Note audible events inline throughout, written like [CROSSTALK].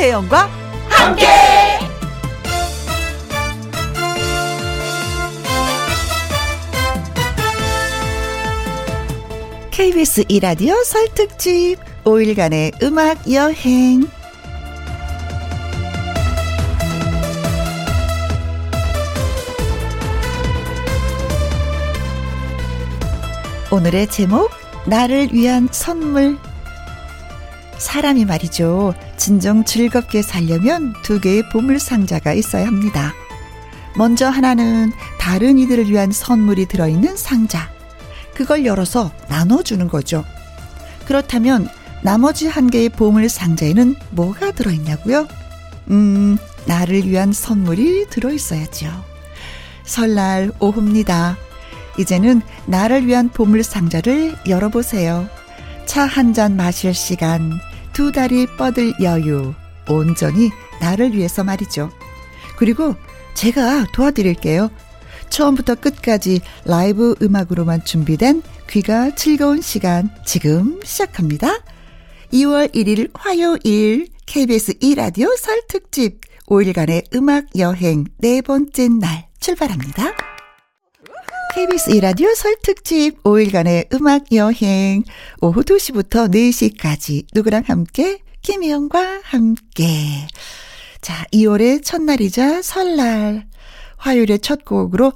김혜영과 함께. KBS 이라디오 설 특집 5일간의 음악 여행. 오늘의 제목, 나를 위한 선물. 사람이 말이죠. 진정 즐겁게 살려면 두 개의 보물상자가 있어야 합니다. 먼저 하나는 다른 이들을 위한 선물이 들어있는 상자. 그걸 열어서 나눠주는 거죠. 그렇다면 나머지 한 개의 보물 상자에는 뭐가 들어있냐고요? 음, 나를 위한 선물이 들어있어야죠. 설날 오후입니다. 이제는 나를 위한 보물 상자를 열어보세요. 차 한 잔 마실 시간, 두 다리 뻗을 여유, 온전히 나를 위해서 말이죠. 그리고 제가 도와드릴게요. 처음부터 끝까지 라이브 음악으로만 준비된 귀가 즐거운 시간 지금 시작합니다. 2월 1일 화요일 KBS 2라디오 설 특집 5일간의 음악 여행 네 번째 날 출발합니다. KBS 이라디오 설 특집 5일간의 음악 여행 오후 2시부터 4시까지 누구랑 함께 김희영과 함께 자 2월의 첫날이자 설날 화요일의 첫 곡으로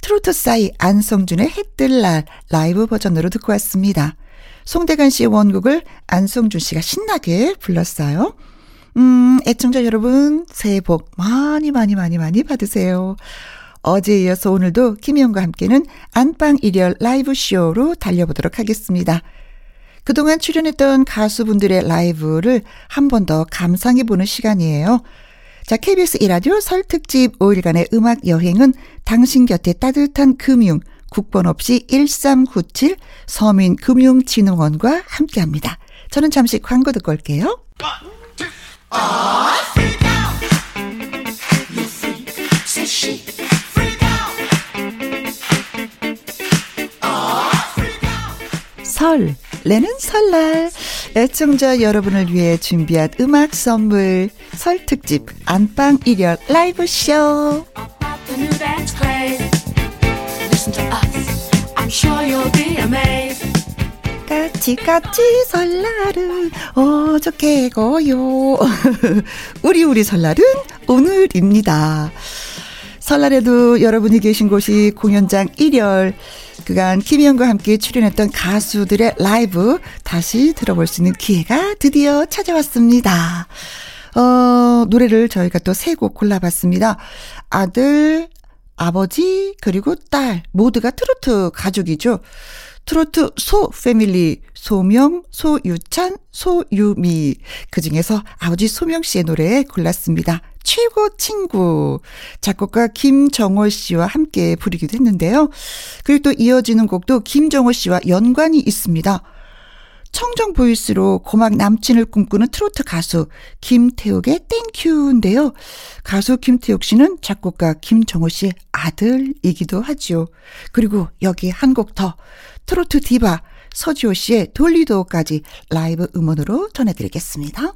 트로트 사이 안성준의 해뜰날 라이브 버전으로 듣고 왔습니다. 송대관 씨의 원곡을 안성준 씨가 신나게 불렀어요. 음, 애청자 여러분, 새해 복 많이 많이 많이 많이 받으세요. 어제에 이어서 오늘도 김희영과 함께는 안방 일열 라이브 쇼로 달려보도록 하겠습니다. 그동안 출연했던 가수분들의 라이브를 한 번 더 감상해보는 시간이에요. 자, KBS 이라디오 설 특집 5일간의 음악 여행은 당신 곁에 따뜻한 금융, 국번 없이 1397 서민금융진흥원과 함께 합니다. 저는 잠시 광고 듣고 올게요. 설, 내는 설날. 애청자 여러분을 위해 준비한 음악 선물, 설 특집, 안방 일열 라이브 쇼. 까치까치 설날은 어저께고요. [LAUGHS] 우리 우리 설날은 오늘입니다. 설날에도 여러분이 계신 곳이 공연장 1열 그간 김희영과 함께 출연했던 가수들의 라이브 다시 들어볼 수 있는 기회가 드디어 찾아왔습니다. 어, 노래를 저희가 또 세 곡 골라봤습니다. 아들, 아버지, 그리고 딸, 모두가 트로트 가족이죠. 트로트 소 패밀리 소명, 소유찬, 소유미 그 중에서 아버지 소명 씨의 노래 골랐습니다. 최고 친구 작곡가 김정호 씨와 함께 부르기도 했는데요. 그리고 또 이어지는 곡도 김정호 씨와 연관이 있습니다. 청정 보이스로 고막 남친을 꿈꾸는 트로트 가수 김태욱의 땡큐인데요. 가수 김태욱 씨는 작곡가 김정호 씨의 아들이기도 하죠. 그리고 여기 한 곡 더 트로트 디바 서지오 씨의 돌리도까지 라이브 음원으로 전해드리겠습니다.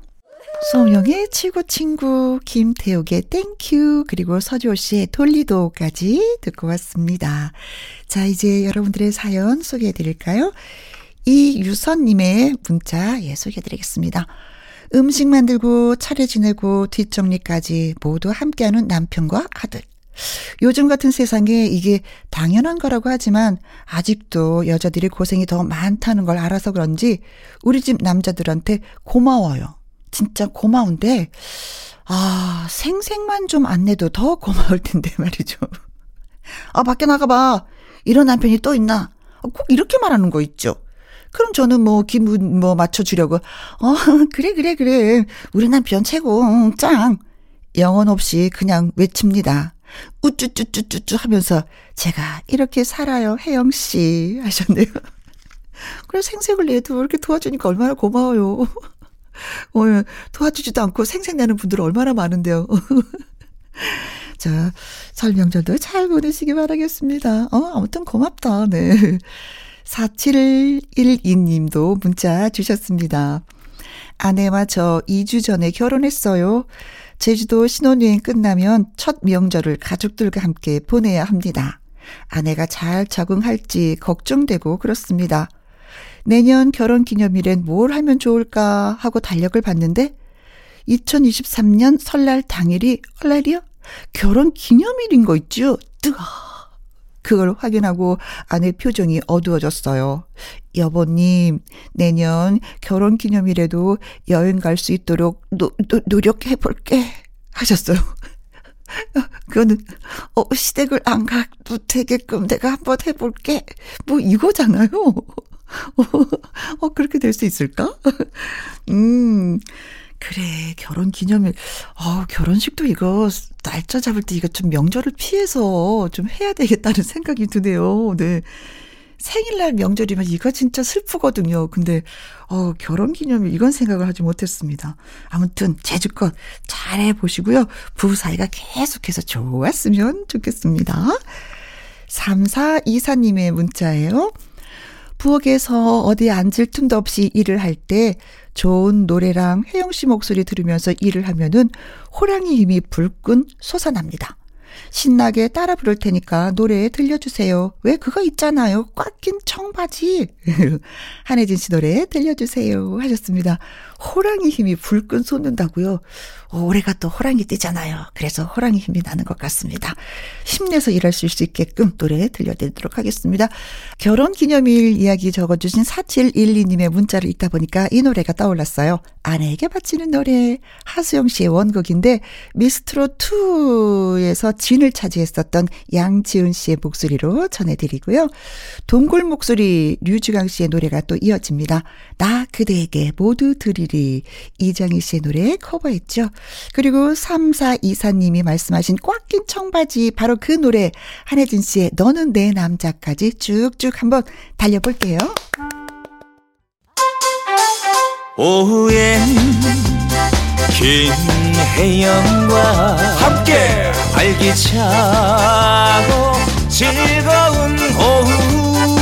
소명의 최고 친구, 김태욱의 땡큐, 그리고 서지오 씨의 돌리도까지 듣고 왔습니다. 자, 이제 여러분들의 사연 소개해 드릴까요? 이유선 님의 문자, 예, 소개해 드리겠습니다. 음식 만들고 차례 지내고 뒷정리까지 모두 함께하는 남편과 아들. 요즘 같은 세상에 이게 당연한 거라고 하지만 아직도 여자들이 고생이 더 많다는 걸 알아서 그런지 우리 집 남자들한테 고마워요. 진짜 고마운데, 아, 생색만 좀 안 내도 더 고마울 텐데 [LAUGHS] 말이죠. 아, 밖에 나가봐. 이런 남편이 또 있나? 꼭 이렇게 말하는 거 있죠. 그럼 저는 뭐 기분 뭐 맞춰주려고, 어, [LAUGHS] 그래, 그래, 그래. 우리 남편 최고, 짱. 영혼 없이 그냥 외칩니다. 우쭈쭈쭈쭈쭈 하면서 제가 이렇게 살아요, 혜영 씨 하셨네요. [LAUGHS] 그래 생색을 내도 이렇게 도와주니까 얼마나 고마워요. 어, 도와주지도 않고 생색내는 분들 얼마나 많은데요. [LAUGHS] 자, 설 명절도 잘 보내시기 바라겠습니다. 어, 아무튼 고맙다. 네. 4712님도 문자 주셨습니다. 아내와 저 2주 전에 결혼했어요. 제주도 신혼여행 끝나면 첫 명절을 가족들과 함께 보내야 합니다. 아내가 잘 적응할지 걱정되고 그렇습니다. 내년 결혼 기념일엔 뭘 하면 좋을까 하고 달력을 봤는데 2023년 설날 당일이 설날이요? 결혼 기념일인 거 있죠? 뜨거. 그걸 확인하고 아내 표정이 어두워졌어요. 여보님, 내년 결혼 기념일에도 여행 갈 수 있도록 노, 노, 노력해 볼게. 하셨어요. [LAUGHS] 그거는, 어, 시댁을 안 가도 되게끔 내가 한번 해볼게. 뭐, 이거잖아요. [LAUGHS] 어, 그렇게 될 수 있을까? [LAUGHS] 음, 그래, 결혼 기념일. 어, 결혼식도 이거, 날짜 잡을 때 이거 좀 명절을 피해서 좀 해야 되겠다는 [LAUGHS] 생각이 드네요. 네. 생일날 명절이면 이거 진짜 슬프거든요. 근데, 어, 결혼 기념일 이건 생각을 하지 못했습니다. 아무튼, 제주껏 잘 해 보시고요. 부부 사이가 계속해서 좋았으면 좋겠습니다. 3424님의 문자예요. 부엌에서 어디 앉을 틈도 없이 일을 할 때 좋은 노래랑 혜영 씨 목소리 들으면서 일을 하면은 호랑이 힘이 불끈 솟아납니다. 신나게 따라 부를 테니까 노래 들려주세요. 왜 그거 있잖아요. 꽉 낀 청바지. [LAUGHS] 한혜진 씨 노래 들려주세요. 하셨습니다. 호랑이 힘이 불끈 솟는다고요. 올해가 또 호랑이 띠잖아요. 그래서 호랑이 힘이 나는 것 같습니다. 힘내서 일할 수 있게끔 노래 들려드리도록 하겠습니다. 결혼 기념일 이야기 적어주신 4712님의 문자를 읽다 보니까 이 노래가 떠올랐어요. 아내에게 바치는 노래. 하수영 씨의 원곡인데 미스트롯2에서 진을 차지했었던 양지은 씨의 목소리로 전해드리고요. 동굴 목소리 류주강 씨의 노래가 또 이어집니다. 나 그대에게 모두 드리리. 이장희 씨의 노래 커버했죠. 그리고 3424님이 말씀하신 꽉 낀 청바지 바로 그 노래 한혜진 씨의 너는 내 남자까지 쭉쭉 한번 달려볼게요. 오후엔 김혜영과 함께 활기차고 즐거운 오후.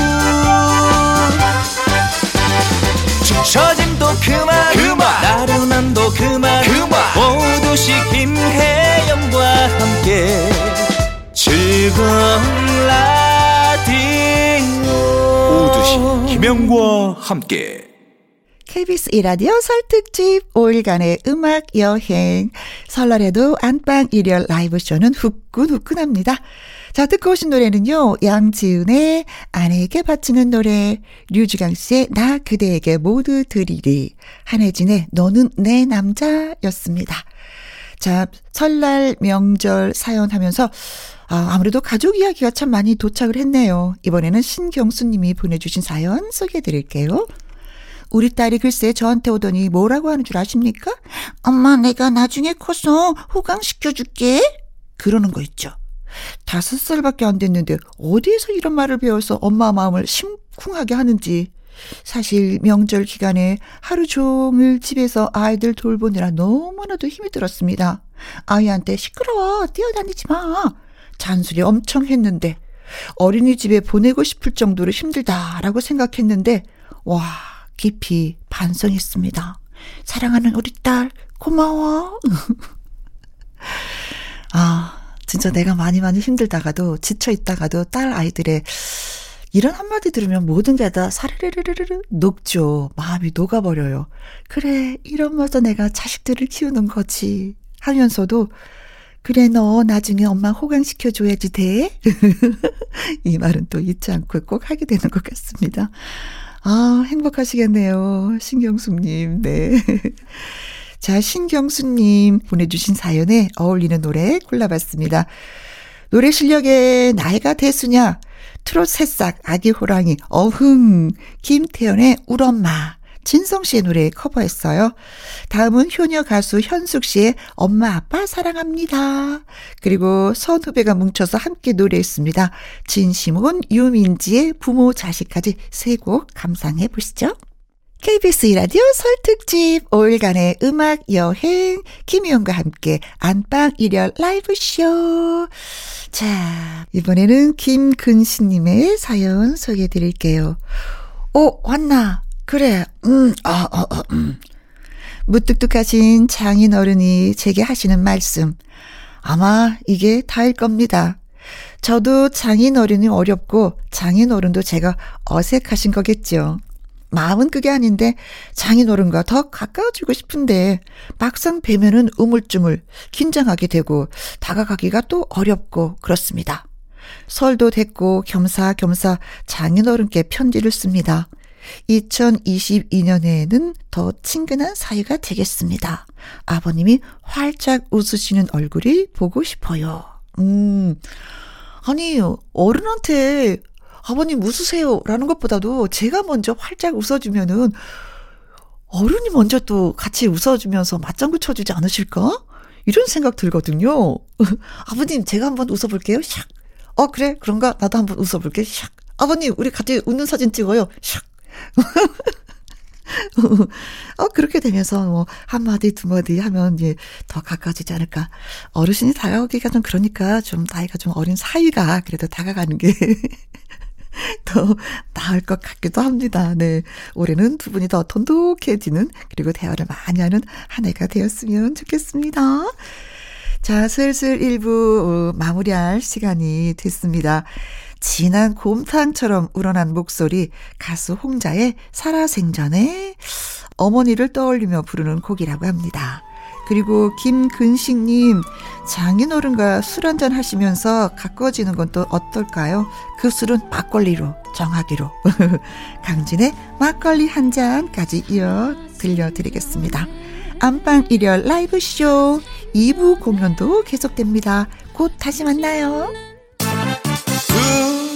축처짐도 그만 그만. 나른함도 그만. 그만. 오두시 김혜영과 함께 즐거운 라디오. 오두시 김혜영과 함께 KBS 이라디오 설 특집 5일간의 음악 여행. 설날에도 안방 일열 라이브 쇼는 후끈후끈합니다. 자, 듣고 오신 노래는요, 양지은의 아내에게 바치는 노래, 류주강 씨의 나 그대에게 모두 드리리, 한혜진의 너는 내 남자였습니다. 자, 설날 명절 사연 하면서 아, 아무래도 가족 이야기가 참 많이 도착을 했네요. 이번에는 신경수 님이 보내주신 사연 소개해 드릴게요. 우리 딸이 글쎄 저한테 오더니 뭐라고 하는 줄 아십니까? 엄마, 내가 나중에 커서 호강시켜줄게. 그러는 거 있죠. 다섯 살밖에 안 됐는데 어디에서 이런 말을 배워서 엄마 마음을 심쿵하게 하는지. 사실 명절 기간에 하루 종일 집에서 아이들 돌보느라 너무나도 힘이 들었습니다. 아이한테 시끄러워, 뛰어다니지 마. 잔소리 엄청 했는데 어린이집에 보내고 싶을 정도로 힘들다라고 생각했는데 와 깊이 반성했습니다. 사랑하는 우리 딸, 고마워. [LAUGHS] 아, 진짜 내가 많이 많이 힘들다가도, 지쳐 있다가도 딸 아이들의 이런 한마디 들으면 모든 게 다 사르르르르르 녹죠. 마음이 녹아버려요. 그래, 이러면서 내가 자식들을 키우는 거지. 하면서도, 그래, 너 나중에 엄마 호강시켜줘야지 돼? [LAUGHS] 이 말은 또 잊지 않고 꼭 하게 되는 것 같습니다. 아, 행복하시겠네요. 신경숙님, 네. [LAUGHS] 자, 신경수님 보내주신 사연에 어울리는 노래 골라봤습니다. 노래 실력에 나이가 대수냐? 트롯 새싹, 아기 호랑이, 어흥, 김태연의 울엄마, 진성 씨의 노래 커버했어요. 다음은 효녀 가수 현숙 씨의 엄마 아빠 사랑합니다. 그리고 선후배가 뭉쳐서 함께 노래했습니다. 진심은 유민지의 부모 자식까지 세 곡 감상해 보시죠. KBS 이라디오 설특집 5일간의 음악 여행 김희영과 함께 안방 일열 라이브 쇼 자 이번에는 김근신님의 사연 소개해 드릴게요 오 왔나 그래, 음, 아, 아, 아, 음. 무뚝뚝하신 장인 어른이 제게 하시는 말씀. 아마 이게 다일 겁니다. 저도 장인 어른이 어렵고 장인 어른도 제가 어색하신 거겠죠. 마음은 그게 아닌데 장인 어른과 더 가까워지고 싶은데 막상 뵈면은 우물쭈물 긴장하게 되고 다가가기가 또 어렵고 그렇습니다. 설도 됐고 겸사겸사 장인 어른께 편지를 씁니다. 2022년에는 더 친근한 사이가 되겠습니다. 아버님이 활짝 웃으시는 얼굴이 보고 싶어요. 음, 아니, 어른한테 아버님 웃으세요 라는 것보다도 제가 먼저 활짝 웃어주면은 어른이 먼저 또 같이 웃어주면서 맞장구 쳐주지 않으실까? 이런 생각 들거든요. [LAUGHS] 아버님, 제가 한번 웃어볼게요. 샥. 어, 그래. 그런가? 나도 한번 웃어볼게. 샥. 아버님, 우리 같이 웃는 사진 찍어요. 샥. 어, 그렇게 되면서 뭐, 한마디, 두마디 하면 이제 더 가까워지지 않을까. 어르신이 다가오기가 좀 그러니까 좀 나이가 좀 어린 사이가 그래도 다가가는 게 [LAUGHS] 더 나을 것 같기도 합니다. 네. 올해는 두 분이 더 돈독해지는 그리고 대화를 많이 하는 한 해가 되었으면 좋겠습니다. 자, 슬슬 1부 어, 마무리할 시간이 됐습니다. 진한 곰탕처럼 우러난 목소리 가수 홍자의 살아생전에 어머니를 떠올리며 부르는 곡이라고 합니다. 그리고 김근식님 장인어른과 술 한잔 하시면서 가까워지는 건 또 어떨까요? 그 술은 막걸리로 정하기로 [LAUGHS] 강진의 막걸리 한 잔까지 이어 들려드리겠습니다. 안방 일열 라이브쇼 2부 공연도 계속됩니다. 곧 다시 만나요.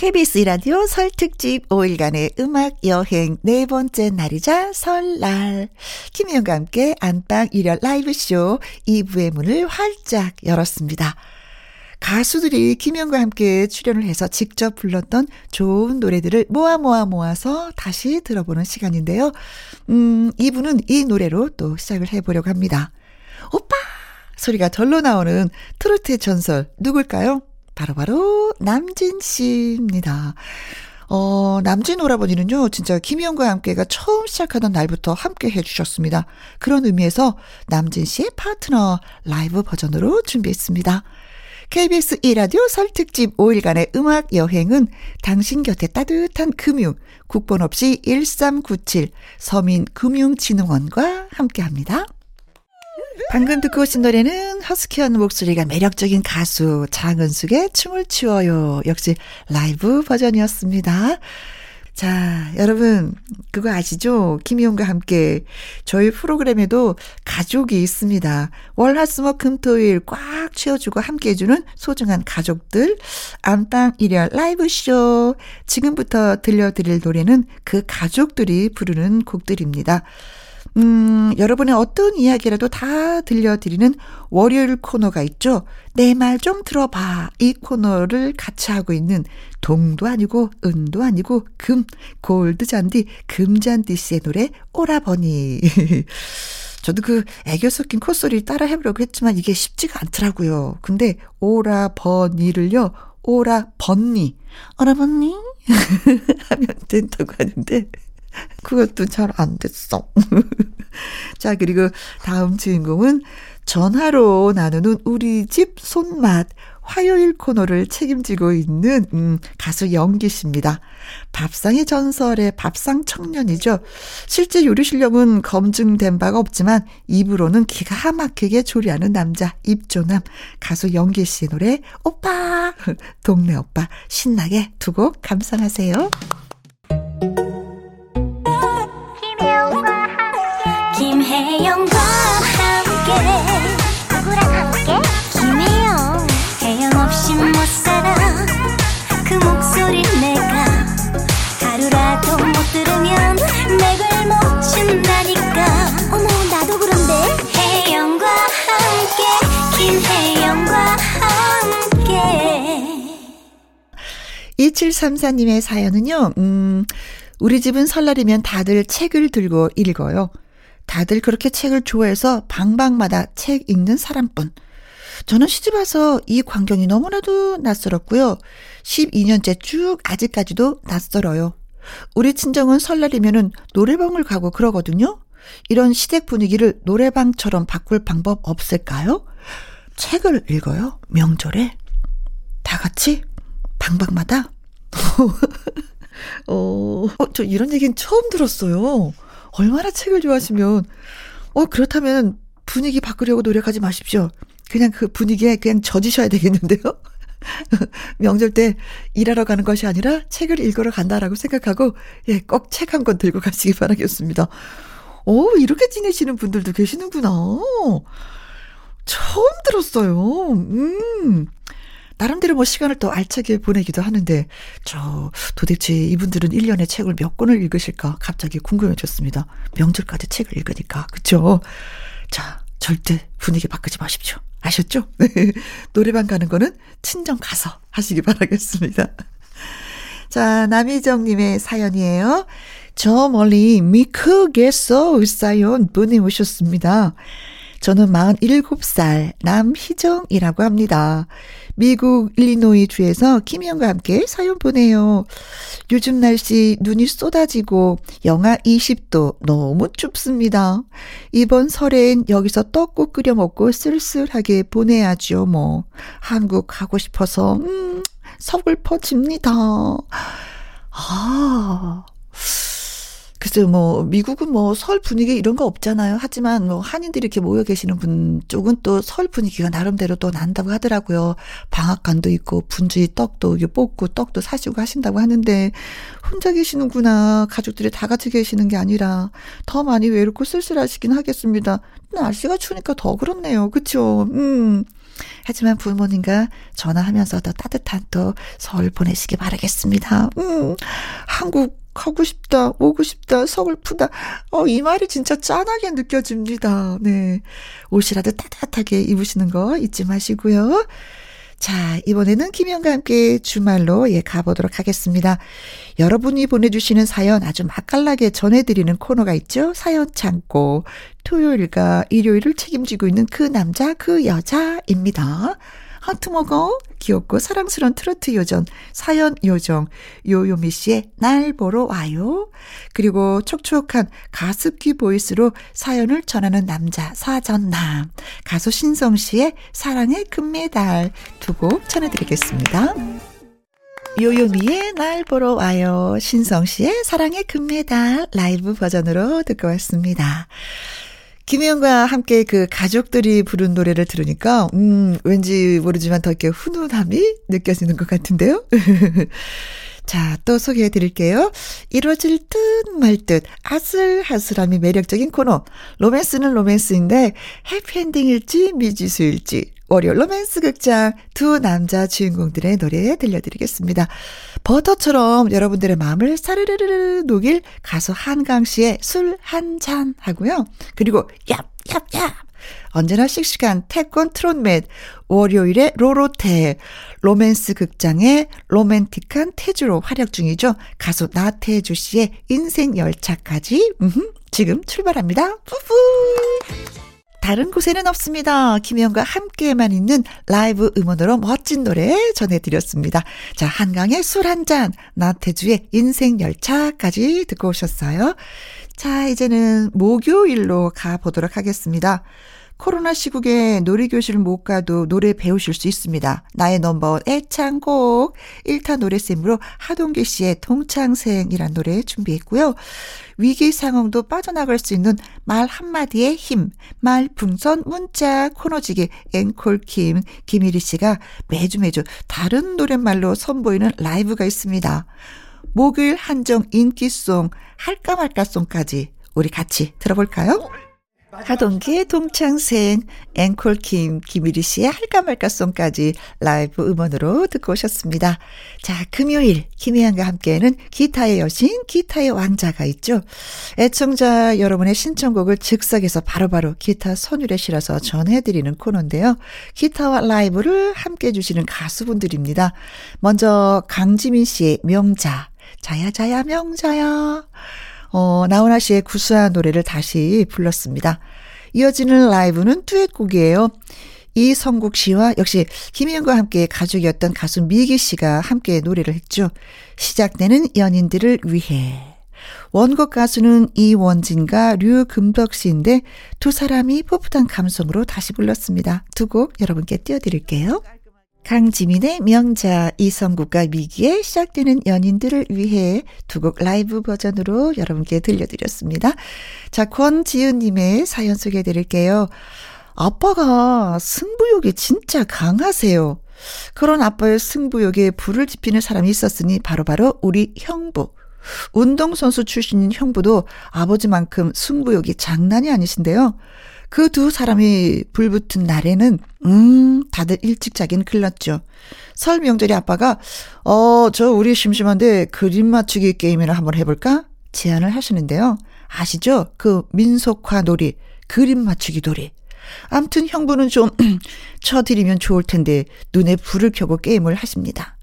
KBS 라디오 설 특집 5일간의 음악 여행 네 번째 날이자 설날. 김희영과 함께 안방 일열 라이브쇼 2부의 문을 활짝 열었습니다. 가수들이 김희영과 함께 출연을 해서 직접 불렀던 좋은 노래들을 모아 모아 모아서 다시 들어보는 시간인데요. 음, 2부는 이 노래로 또 시작을 해보려고 합니다. 오빠! 소리가 절로 나오는 트로트의 전설 누굴까요? 바로바로 바로 남진 씨입니다. 어, 남진 오라버니는요, 진짜 김희영과 함께가 처음 시작하던 날부터 함께 해주셨습니다. 그런 의미에서 남진 씨의 파트너 라이브 버전으로 준비했습니다. KBS 1라디오 설 특집 5일간의 음악 여행은 당신 곁에 따뜻한 금융, 국번 없이 1397 서민금융진흥원과 함께 합니다. 방금 듣고 오신 노래는 허스키한 목소리가 매력적인 가수 장은숙의 춤을 추어요. 역시 라이브 버전이었습니다. 자, 여러분, 그거 아시죠? 김희용과 함께 저희 프로그램에도 가족이 있습니다. 월, 화, 수, 목, 금, 토 일 꽉 채워주고 함께 해주는 소중한 가족들. 안방 일열 라이브쇼. 지금부터 들려드릴 노래는 그 가족들이 부르는 곡들입니다. 음, 여러분의 어떤 이야기라도 다 들려드리는 월요일 코너가 있죠. 내 말 좀 들어봐. 이 코너를 같이 하고 있는 동도 아니고 은도 아니고 금, 골드 잔디, 금잔디 씨의 노래 오라버니. [LAUGHS] 저도 그 애교 섞인 콧소리를 따라 해보려고 했지만 이게 쉽지가 않더라고요. 근데 오라버니를요. 오라 번니. 오라 번니? [LAUGHS] 하면 된다고 하는데 [LAUGHS] 그것도 잘 안 됐어. [LAUGHS] 자, 그리고 다음 주인공은 전화로 나누는 우리 집 손맛 화요일 코너를 책임지고 있는 음, 가수 영기 씨입니다. 밥상의 전설의 밥상 청년이죠. 실제 요리 실력은 검증된 바가 없지만 입으로는 기가 막히게 조리하는 남자 입조남 가수 영기 씨의 노래 오빠 [LAUGHS] 동네 오빠 신나게 두 곡 감상하세요. 2734님의 사연은요, 음, 우리 집은 설날이면 다들 책을 들고 읽어요. 다들 그렇게 책을 좋아해서 방방마다 책 읽는 사람뿐. 저는 시집 와서 이 광경이 너무나도 낯설었고요. 12년째 쭉 아직까지도 낯설어요. 우리 친정은 설날이면은 노래방을 가고 그러거든요. 이런 시댁 분위기를 노래방처럼 바꿀 방법 없을까요? 책을 읽어요? 명절에? 다 같이? 방방마다? [LAUGHS] 어, 어, 저 이런 얘기는 처음 들었어요. 얼마나 책을 좋아하시면, 어, 그렇다면 분위기 바꾸려고 노력하지 마십시오. 그냥 그 분위기에 그냥 젖으셔야 되겠는데요? [LAUGHS] 명절 때 일하러 가는 것이 아니라 책을 읽으러 간다라고 생각하고, 예, 꼭 책 한 권 들고 [LAUGHS] 가시기 바라겠습니다. 오, 이렇게 지내시는 분들도 계시는구나. 처음 들었어요. 음. 나름대로 뭐 시간을 또 알차게 보내기도 하는데, 저 도대체 이분들은 1년에 책을 몇 권을 읽으실까 갑자기 궁금해졌습니다. 명절까지 책을 읽으니까. 그쵸? 자, 절대 분위기 바꾸지 마십시오. 아셨죠? [LAUGHS] 노래방 가는 거는 친정 가서 하시기 바라겠습니다. 자, 남희정님의 사연이에요. 저 멀리 미크겠어 사연 보내오셨습니다. 저는 47살 남희정이라고 합니다. 미국 일리노이 주에서 김희영과 함께 사연 보내요. 요즘 날씨 눈이 쏟아지고 영하 20도 너무 춥습니다. 이번 설엔 여기서 떡국 끓여 먹고 쓸쓸하게 보내야죠, 뭐. 한국 가고 싶어서, 음, 서글퍼집니다. 아. 글쎄요, 뭐, 미국은 뭐, 설 분위기 이런 거 없잖아요. 하지만 뭐, 한인들이 이렇게 모여 계시는 분 쪽은 또 설 분위기가 나름대로 또 난다고 하더라고요. 방앗간도 있고, 분주히 떡도 뽑고, 떡도 사시고 하신다고 하는데, 혼자 계시는구나. 가족들이 다 같이 계시는 게 아니라, 더 많이 외롭고 쓸쓸하시긴 하겠습니다. 날씨가 추우니까 더 그렇네요. 그쵸? 음. 하지만 부모님과 전화하면서 더 따뜻한 또 설 보내시기 바라겠습니다. 음, 한국 가고 싶다, 오고 싶다, 서글프다. 어, 이 말이 진짜 짠하게 느껴집니다. 네. 옷이라도 따뜻하게 입으시는 거 잊지 마시고요. 자, 이번에는 김현과 함께 주말로 예, 가보도록 하겠습니다. 여러분이 보내주시는 사연 아주 맛깔나게 전해드리는 코너가 있죠. 사연 창고. 토요일과 일요일을 책임지고 있는 그 남자, 그 여자입니다. 하트 먹어. 귀엽고 사랑스러운 트로트 요정, 사연 요정, 요요미 씨의 날 보러 와요. 그리고 촉촉한 가습기 보이스로 사연을 전하는 남자, 사전남, 가수 신성 씨의 사랑의 금메달 두 곡 전해드리겠습니다. 요요미의 날 보러 와요. 신성 씨의 사랑의 금메달 라이브 버전으로 듣고 왔습니다. 김혜영과 함께 그 가족들이 부른 노래를 들으니까, 음, 왠지 모르지만 더 이렇게 훈훈함이 느껴지는 것 같은데요? [LAUGHS] 자, 또 소개해 드릴게요. 이루어질 듯 말 듯 아슬아슬함이 매력적인 코너. 로맨스는 로맨스인데 해피엔딩일지 미지수일지 월요 로맨스 극장 두 남자 주인공들의 노래 들려드리겠습니다. 버터처럼 여러분들의 마음을 사르르르 녹일 가수 한강 씨의 술 한 잔 하고요. 그리고 얍얍얍 언제나 씩씩한 태권 트롯맨 월요일에 로로테 로맨스 극장의 로맨틱한 태주로 활약 중이죠. 가수 나태주 씨의 인생 열차까지 음흠, 지금 출발합니다. 뿌뿌 다른 곳에는 없습니다. 김혜영과 함께만 있는 라이브 음원으로 멋진 노래 전해드렸습니다. 자, 한강의 술 한 잔, 나태주의 인생열차까지 듣고 오셨어요. 자, 이제는 목요일로 가보도록 하겠습니다. 코로나 시국에 놀이교실 못 가도 노래 배우실 수 있습니다. 나의 넘버원 애창곡 1타 노래쌤으로 하동기 씨의 동창생이란 노래 준비했고요. 위기 상황도 빠져나갈 수 있는 말 한마디의 힘, 말 풍선 문자 코너지기 앵콜킴 김일희 씨가 매주 매주 다른 노랫말로 선보이는 라이브가 있습니다. 목요일 한정 인기송 할까 말까송까지 우리 같이 들어볼까요? 하동기의 동창생, 앵콜킴, 김일희 씨의 할까 말까송까지 라이브 음원으로 듣고 오셨습니다. 자, 금요일, 김희영과 함께하는 기타의 여신, 기타의 왕자가 있죠. 애청자 여러분의 신청곡을 즉석에서 바로바로 기타 선율에 실어서 전해드리는 코너인데요. 기타와 라이브를 함께 해 주시는 가수분들입니다. 먼저 강지민 씨의 명자, 자야자야 명자야. 어, 나훈아 씨의 구수한 노래를 다시 불렀습니다. 이어지는 라이브는 듀엣곡이에요. 이성국 씨와 역시 김희영과 함께 가족이었던 가수 미기 씨가 함께 노래를 했죠. 시작되는 연인들을 위해. 원곡 가수는 이원진과 류금덕 씨인데 두 사람이 풋풋한 감성으로 다시 불렀습니다. 두 곡 여러분께 띄워드릴게요. 강지민의 명자 이성국과 미기의 시작되는 연인들을 위해 두 곡 라이브 버전으로 여러분께 들려드렸습니다. 자, 권지은님의 사연 소개해 드릴게요. 아빠가 승부욕이 진짜 강하세요. 그런 아빠의 승부욕에 불을 지피는 사람이 있었으니 바로바로 바로 우리 형부. 운동선수 출신인 형부도 아버지만큼 승부욕이 장난이 아니신데요. 그 두 사람이 불붙은 날에는 음 다들 일찍 자긴 글렀죠. 설 명절에 아빠가 어 저 우리 심심한데 그림 맞추기 게임이나 한번 해볼까 제안을 하시는데요. 아시죠? 그 민속화 놀이 그림 맞추기 놀이. 암튼 형부는 좀 [CLEARS THROAT] 쳐드리면 좋을 텐데 눈에 불을 켜고 게임을 하십니다.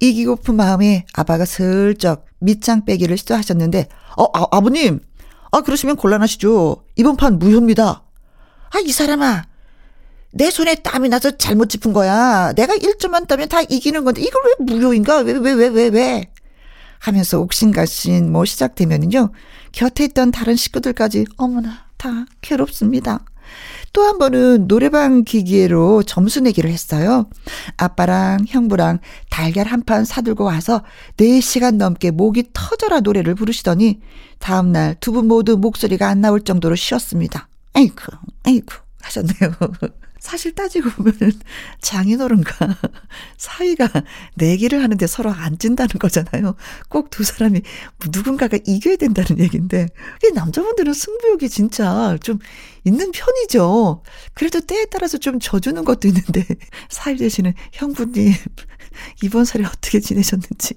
이기고픈 마음에 아빠가 슬쩍 밑장 빼기를 시도하셨는데 어 아, 아버님 아 그러시면 곤란하시죠. 이번 판 무효입니다. 아, 이 사람아. 내 손에 땀이 나서 잘못 짚은 거야. 내가 1점만 따면 다 이기는 건데 이걸 왜 무효인가? 왜, 왜, 왜, 왜, 왜? 하면서 옥신각신 뭐 시작되면은요. 곁에 있던 다른 식구들까지 어머나 다 괴롭습니다. 또 한 번은 노래방 기계로 점수 내기를 했어요. 아빠랑 형부랑 달걀 한 판 사들고 와서 4시간 넘게 목이 터져라 노래를 부르시더니 다음날 두 분 모두 목소리가 안 나올 정도로 쉬었습니다. 에이구, 에이구 하셨네요. [LAUGHS] 사실 따지고 보면은 장인어른과 [LAUGHS] 사이가 내기를 하는데 서로 안 진다는 거잖아요. 꼭 두 사람이 누군가가 이겨야 된다는 얘기인데 남자분들은 승부욕이 진짜 좀 있는 편이죠. 그래도 때에 따라서 좀 져주는 것도 있는데 [LAUGHS] 사이 되시는 형부님 이번 설에 어떻게 지내셨는지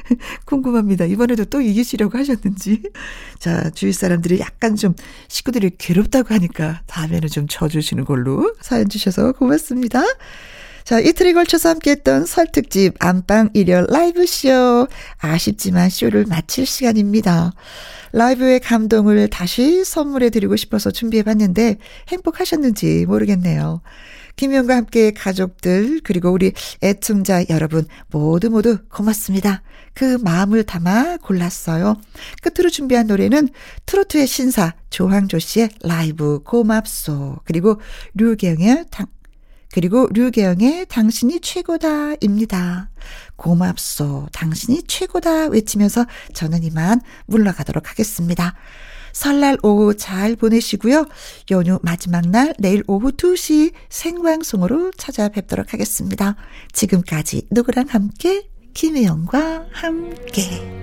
[LAUGHS] 궁금합니다. 이번에도 또 이기시려고 하셨는지. 자, 주위 사람들이 약간 좀 식구들이 괴롭다고 하니까 다음에는 좀 져주시는 걸로 사연 주셔서 고맙습니다. 자, 이틀에 걸쳐서 함께했던 설특집 안방 일열 라이브쇼. 아쉽지만 쇼를 마칠 시간입니다. 라이브의 감동을 다시 선물해 드리고 싶어서 준비해 봤는데 행복하셨는지 모르겠네요. 김현과 함께 가족들 그리고 우리 애청자 여러분 모두 모두 고맙습니다. 그 마음을 담아 골랐어요. 끝으로 준비한 노래는 트로트의 신사 조항조 씨의 라이브 고맙소 그리고 류경의 당 그리고 류계영의 당신이 최고다입니다. 고맙소. 당신이 최고다 외치면서 저는 이만 물러가도록 하겠습니다. 설날 오후 잘 보내시고요. 연휴 마지막 날 내일 오후 2시 생방송으로 찾아뵙도록 하겠습니다. 지금까지 누구랑 함께 김혜영과 함께